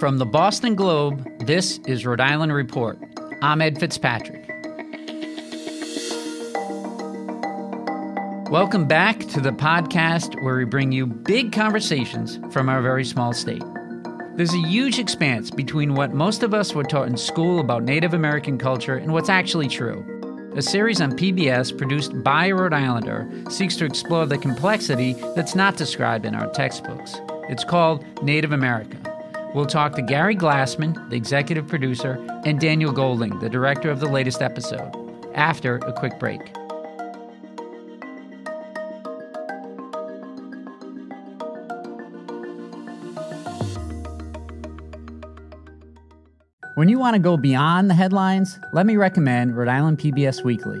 From the Boston Globe, this is Rhode Island Report. I'm Ed Fitzpatrick. Welcome back to the podcast where we bring you big conversations from our very small state. There's a huge expanse between what most of us were taught in school about Native American culture and what's actually true. A series on PBS produced by a Rhode Islander seeks to explore the complexity that's not described in our textbooks. It's called Native America. We'll talk to Gary Glassman, the executive producer, and Daniel Golding, the director of the latest episode, after a quick break. When you want to go beyond the headlines, let me recommend Rhode Island PBS Weekly.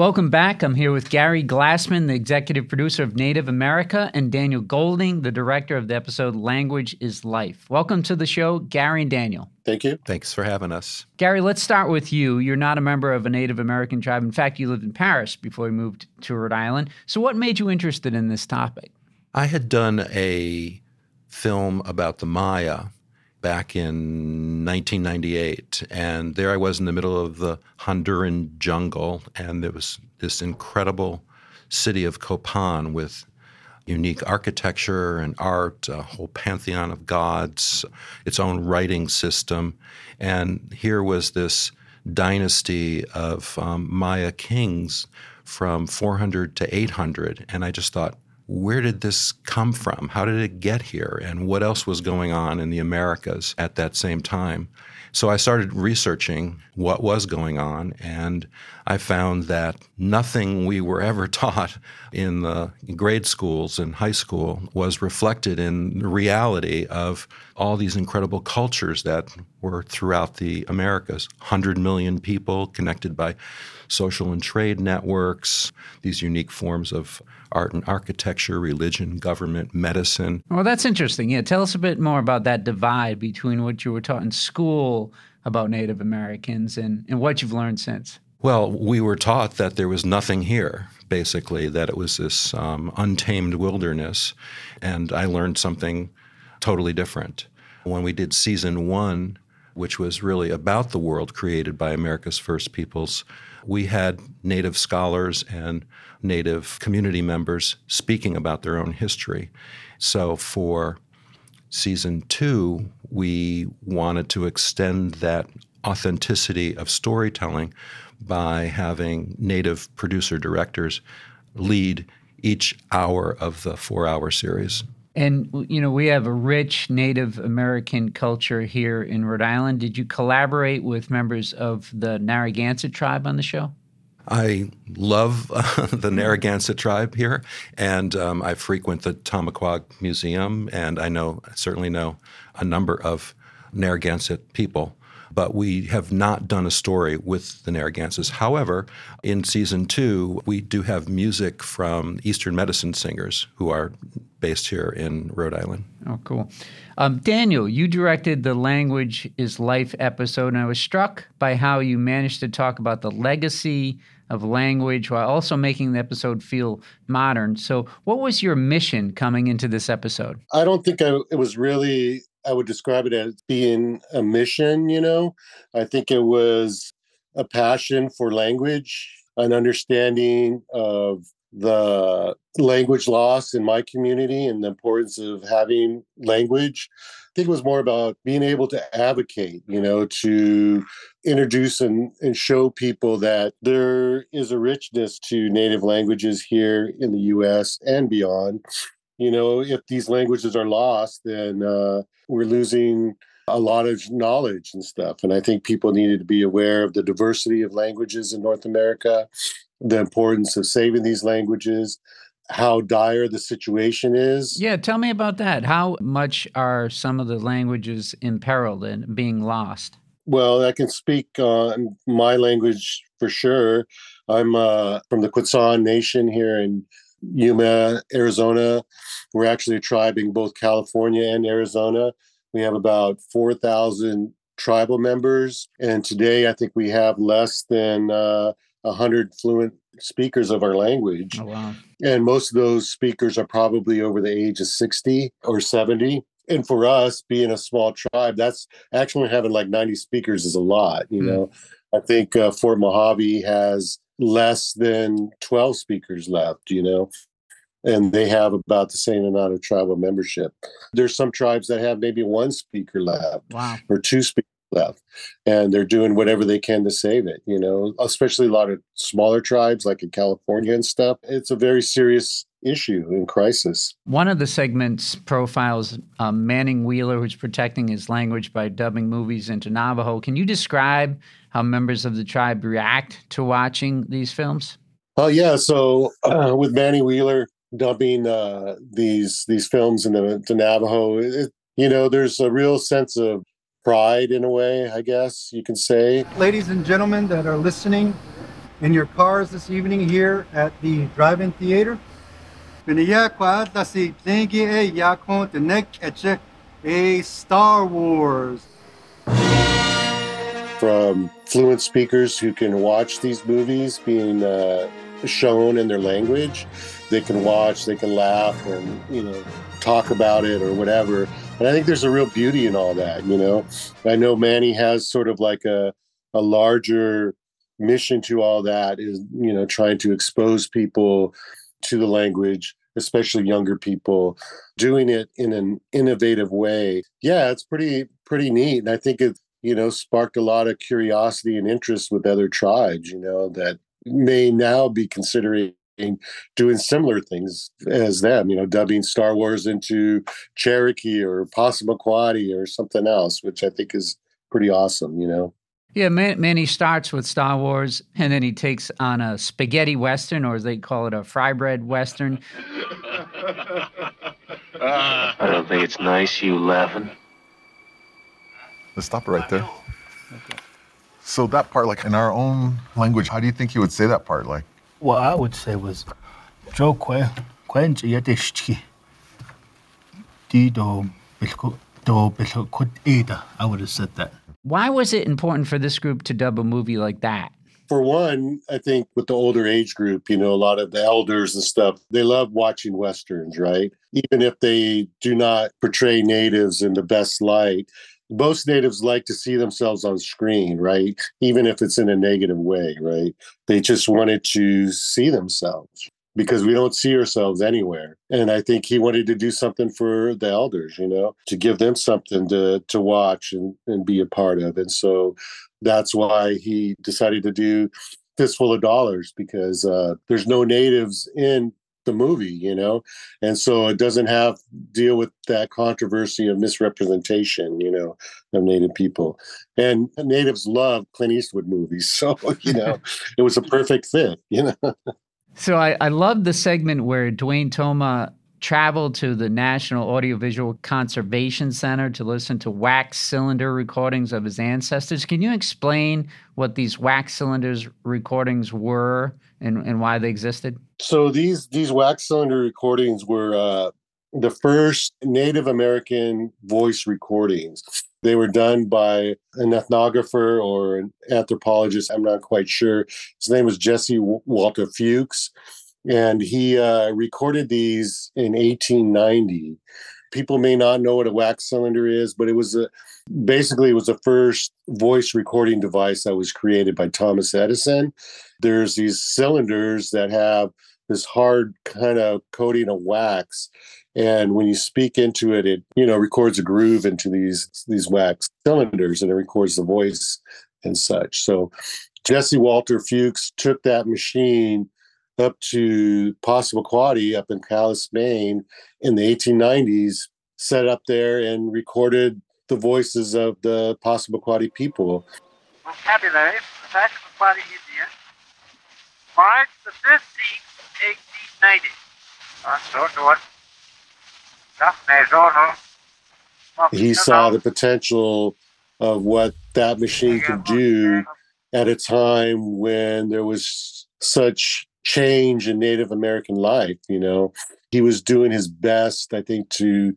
Welcome back. I'm here with Gary Glassman, the executive producer of Native America, and Daniel Golding, the director of the episode Language is Life. Welcome to the show, Gary and Daniel. Thank you. Thanks for having us. Gary, let's start with you. You're not a member of a Native American tribe. In fact, you lived in Paris before you moved to Rhode Island. So, what made you interested in this topic? I had done a film about the Maya back in 1998. And there I was in the middle of the Honduran jungle, and there was this incredible city of Copan with unique architecture and art, a whole pantheon of gods, its own writing system. And here was this dynasty of um, Maya kings from 400 to 800. And I just thought, where did this come from? How did it get here? And what else was going on in the Americas at that same time? So I started researching what was going on, and I found that nothing we were ever taught in the grade schools and high school was reflected in the reality of all these incredible cultures that were throughout the Americas. 100 million people connected by social and trade networks, these unique forms of art and architecture, religion, government, medicine. Well, that's interesting. Yeah, tell us a bit more about that divide between what you were taught in school about Native Americans and, and what you've learned since. Well, we were taught that there was nothing here, basically, that it was this um, untamed wilderness. And I learned something totally different. When we did season one, which was really about the world created by America's first peoples, we had Native scholars and Native community members speaking about their own history. So for season two, we wanted to extend that authenticity of storytelling by having Native producer directors lead each hour of the four hour series. And you know, we have a rich Native American culture here in Rhode Island. Did you collaborate with members of the Narragansett tribe on the show? I love uh, the Narragansett tribe here, and um, I frequent the Tomaquag Museum, and I know certainly know a number of Narragansett people. But we have not done a story with the Narragansetts. However, in season two, we do have music from Eastern medicine singers who are based here in Rhode Island. Oh, cool. Um, Daniel, you directed the Language is Life episode, and I was struck by how you managed to talk about the legacy of language while also making the episode feel modern. So, what was your mission coming into this episode? I don't think I, it was really, I would describe it as being a mission, you know. I think it was a passion for language, an understanding of the language loss in my community and the importance of having language. I think it was more about being able to advocate, you know, to introduce and, and show people that there is a richness to native languages here in the US and beyond. You know, if these languages are lost, then uh, we're losing a lot of knowledge and stuff. And I think people needed to be aware of the diversity of languages in North America the importance of saving these languages, how dire the situation is. Yeah, tell me about that. How much are some of the languages imperiled and being lost? Well, I can speak on my language for sure. I'm uh, from the Quechan Nation here in Yuma, Arizona. We're actually a tribe in both California and Arizona. We have about 4,000 tribal members. And today, I think we have less than uh, 100 fluent speakers of our language. Oh, wow. And most of those speakers are probably over the age of 60 or 70. And for us, being a small tribe, that's actually having like 90 speakers is a lot. You mm. know, I think uh, Fort Mojave has less than 12 speakers left, you know, and they have about the same amount of tribal membership. There's some tribes that have maybe one speaker left wow. or two speakers left. And they're doing whatever they can to save it you know especially a lot of smaller tribes like in california and stuff. It's a very serious issue in crisis. One of the segments profiles um, manny wheeler who's protecting his language by dubbing movies into navajo. Can you describe how members of the tribe react to watching these films? Oh yeah. So uh, with manny wheeler dubbing uh, these these films into, the navajo it, you know there's a real sense of pride in a way, I guess you can say. Ladies and gentlemen that are listening in your cars this evening here at the drive-in theater. A Star Wars. From fluent speakers who can watch these movies being uh, shown in their language, they can watch, they can laugh, and you know, talk about it or whatever and I think there's a real beauty in all that, you know. I know Manny has sort of like a a larger mission to all that is, you know, trying to expose people to the language, especially younger people, doing it in an innovative way. Yeah, it's pretty pretty neat. And I think it, you know, sparked a lot of curiosity and interest with other tribes, you know, that may now be considering doing similar things as them, you know, dubbing Star Wars into Cherokee or Passamaquoddy or something else, which I think is pretty awesome, you know. Yeah, man, Manny starts with Star Wars, and then he takes on a spaghetti western, or as they call it, a fry bread western. I don't think it's nice you laughing. Let's stop it right there. Okay. So that part, like in our own language, how do you think you would say that part? Like, what I would say was Joe Kwe Kwenji Yadishki Dido Do Ada. I would have said that. Why was it important for this group to dub a movie like that? For one, I think with the older age group, you know, a lot of the elders and stuff, they love watching Westerns, right? Even if they do not portray natives in the best light, most natives like to see themselves on screen, right? Even if it's in a negative way, right? They just wanted to see themselves because we don't see ourselves anywhere. And I think he wanted to do something for the elders, you know, to give them something to to watch and, and be a part of. And so that's why he decided to do Fistful of Dollars because uh, there's no natives in the movie, you know, and so it doesn't have deal with that controversy of misrepresentation, you know, of Native people. And natives love Clint Eastwood movies, so you know, it was a perfect fit, you know. so I, I love the segment where Dwayne Tomah traveled to the National Audiovisual Conservation Center to listen to wax cylinder recordings of his ancestors. Can you explain what these wax cylinders recordings were and, and why they existed? So these these wax cylinder recordings were uh, the first Native American voice recordings. They were done by an ethnographer or an anthropologist. I'm not quite sure. His name was Jesse Walter Fewkes, and he uh, recorded these in 1890. People may not know what a wax cylinder is, but it was a basically it was the first voice recording device that was created by Thomas Edison. There's these cylinders that have this hard kind of coating of wax and when you speak into it it you know records a groove into these these wax cylinders and it records the voice and such so jesse walter fewkes took that machine up to Passamaquoddy up in Calais, Maine in the 1890s, set up there and recorded the voices of the Passamaquoddy people. Vocabulary, Passamaquoddy Indian, March the 15th, 1890. He saw the potential of what that machine could do at a time when there was such change in Native American life. You know, he was doing his best, I think, to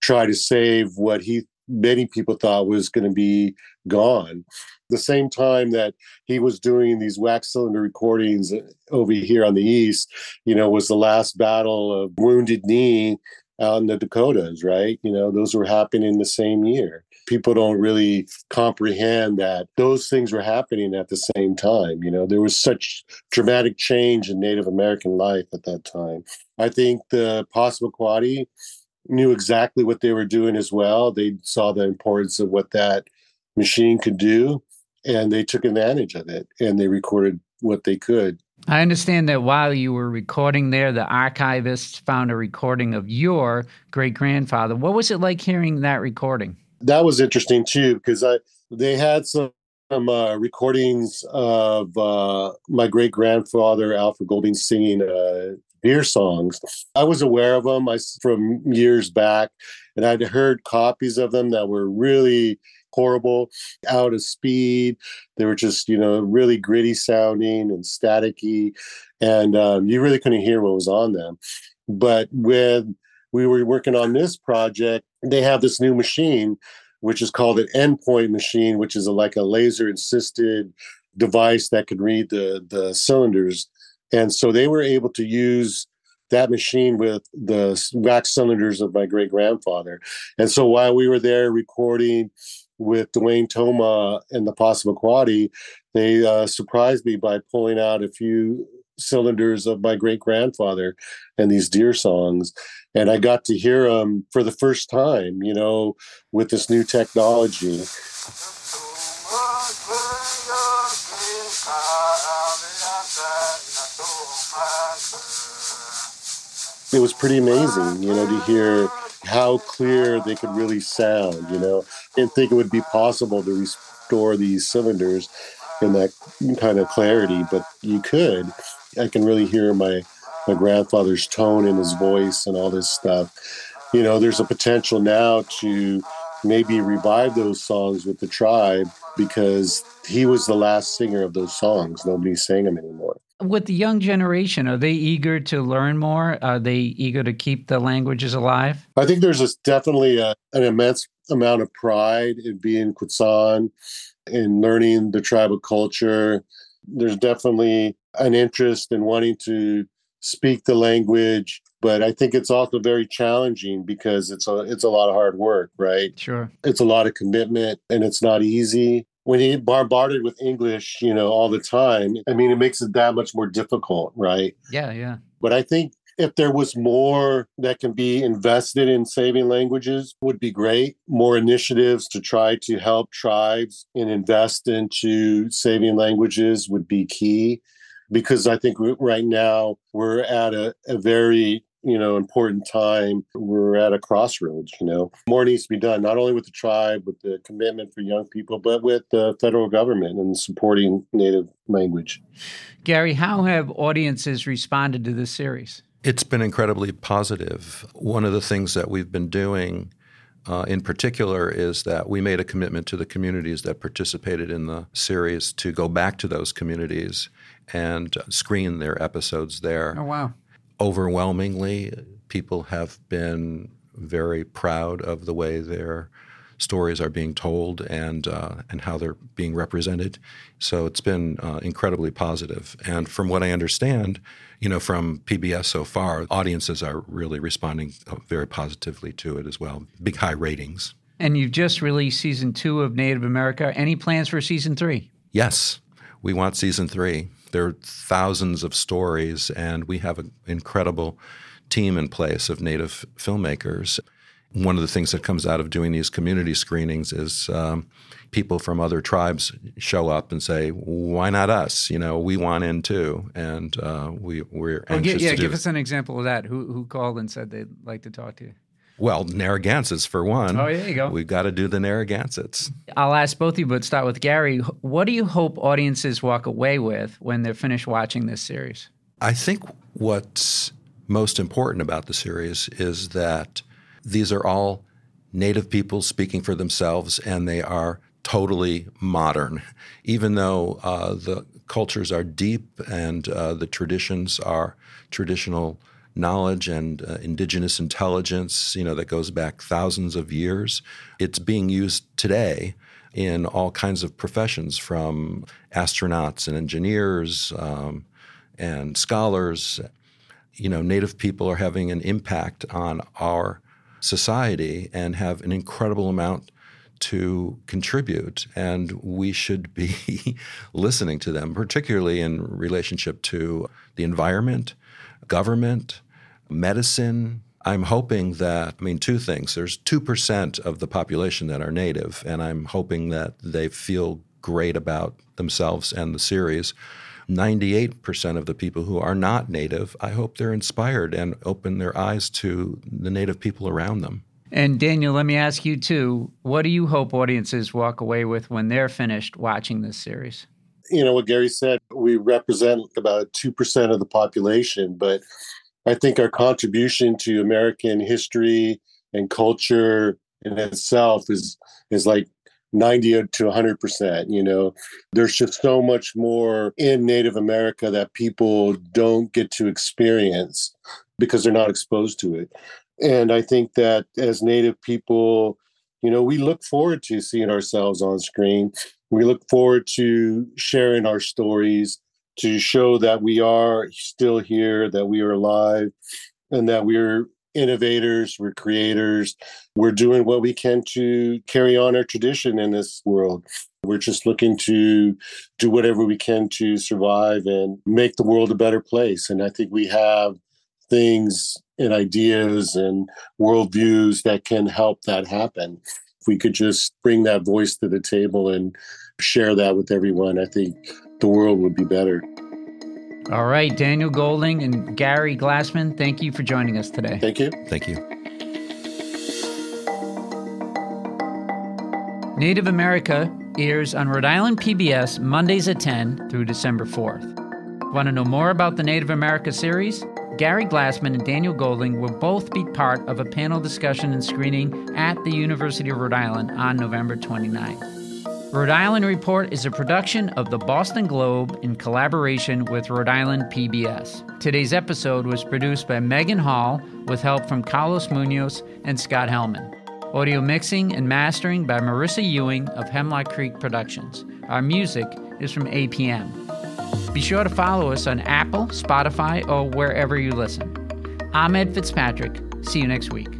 try to save what he many people thought was going to be gone. The same time that he was doing these wax cylinder recordings uh, over here on the east, you know, was the last battle of Wounded Knee out in the Dakotas, right? You know, those were happening the same year. People don't really comprehend that those things were happening at the same time. You know, there was such dramatic change in Native American life at that time. I think the Passamaquoddy knew exactly what they were doing as well. They saw the importance of what that machine could do and they took advantage of it and they recorded what they could. I understand that while you were recording there, the archivists found a recording of your great grandfather. What was it like hearing that recording? That was interesting too, because I they had some some uh, recordings of uh, my great grandfather Alfred Golding singing uh, deer songs. I was aware of them I, from years back, and I'd heard copies of them that were really horrible, out of speed. They were just, you know, really gritty sounding and staticky, and um, you really couldn't hear what was on them. But when we were working on this project, they have this new machine, which is called an endpoint machine, which is a, like a laser assisted device that could read the the cylinders, and so they were able to use that machine with the wax cylinders of my great grandfather. And so while we were there recording with Dwayne Tomah and the Passamaquoddy, they uh, surprised me by pulling out a few cylinders of my great grandfather and these deer songs. And I got to hear them for the first time, you know, with this new technology. It was pretty amazing, you know, to hear how clear they could really sound. You know, didn't think it would be possible to restore these cylinders in that kind of clarity, but you could. I can really hear my my grandfather's tone in his voice and all this stuff. You know, there's a potential now to maybe revive those songs with the tribe because he was the last singer of those songs. Nobody sang them anymore with the young generation, are they eager to learn more? Are they eager to keep the languages alive? I think there's a, definitely a, an immense amount of pride in being Quechan, in learning the tribal culture. There's definitely an interest in wanting to speak the language, but I think it's also very challenging because it's a it's a lot of hard work, right? Sure. It's a lot of commitment and it's not easy when you bombarded with English, you know, all the time, I mean, it makes it that much more difficult, right? Yeah, yeah. But I think if there was more that can be invested in saving languages would be great more initiatives to try to help tribes and invest into saving languages would be key because i think right now we're at a, a very you know important time. We're at a crossroads you know? More needs to be done not only with the tribe with the commitment for young people but with the federal government and supporting native language. Gary how have audiences responded to this series? It's been incredibly positive. positive. One of the things that we've been doing uh, in particular is that we made a commitment to the communities that participated in the series to go back to those communities and screen their episodes there. Oh, wow overwhelmingly, people have been very proud of the way their stories are being told and uh, and how they're being represented. So it's been uh, incredibly positive. And from what I understand, you know, from PBS so far, audiences are really responding uh, very positively to it as well. Big high ratings. And you've just released season two of Native America. Any plans for season three? Yes, we want season three. There are thousands of stories, and we have an incredible team in place of Native filmmakers. One of the things that comes out of doing these community screenings is um, people from other tribes show up and say, "Why not us? You know, we want in too." And uh, we we're Well, anxious gi- yeah, to do give that. us an example of that. Who who called and said they'd like to talk to you? Well, Narragansetts for one. Oh, there you go. We've got to do the Narragansetts. I'll ask both of you, but start with Gary. What do you hope audiences walk away with when they're finished watching this series? I think what's most important about the series is that these are all native people speaking for themselves, and they are totally modern. Even though uh, the cultures are deep and uh, the traditions are traditional knowledge and uh, indigenous intelligence, you know, that goes back thousands of years, it's being used today in all kinds of professions, from astronauts and engineers um, and scholars you know, Native people are having an impact on our society and have an incredible amount to contribute. And we should be listening to them, particularly in relationship to the environment, government, medicine. I'm hoping that, I mean, two things. There's 2% of the population that are Native, and I'm hoping that they feel great about themselves and the series. 98% of the people who are not Native, I hope they're inspired and open their eyes to the Native people around them. And Daniel, let me ask you too. What do you hope audiences walk away with when they're finished watching this series? you know what Gary said, we represent about 2% of the population, but I think our contribution to American history and culture in itself is is like 90 to 100%, you know. There's just so much more in Native America that people don't get to experience because they're not exposed to it. And I think that as Native people, you know, we look forward to seeing ourselves on screen. We look forward to sharing our stories to show that we are still here, that we are alive, and that we're innovators, we're creators. We're doing what we can to carry on our tradition in this world. We're just looking to do whatever we can to survive and make the world a better place. And I think we have things and ideas and worldviews that can help that happen. If we could just bring that voice to the table and share that with everyone, I think the world would be better. All right, Daniel Golding and Gary Glassman, thank you for joining us today. Thank you. Thank you. Native America airs on Rhode Island PBS Mondays at 10 through December 4th. Want to know more about the Native America series? Gary Glassman and Daniel Golding will both be part of a panel discussion and screening at the University of Rhode Island on November 29th. Rhode Island Report is a production of the Boston Globe in collaboration with Rhode Island PBS. Today's episode was produced by Megan Hall with help from Carlos Munoz and Scott Hellman. Audio mixing and mastering by Marissa Ewing of Hemlock Creek Productions. Our music is from APM. Be sure to follow us on Apple, Spotify, or wherever you listen. I'm Ed Fitzpatrick. See you next week.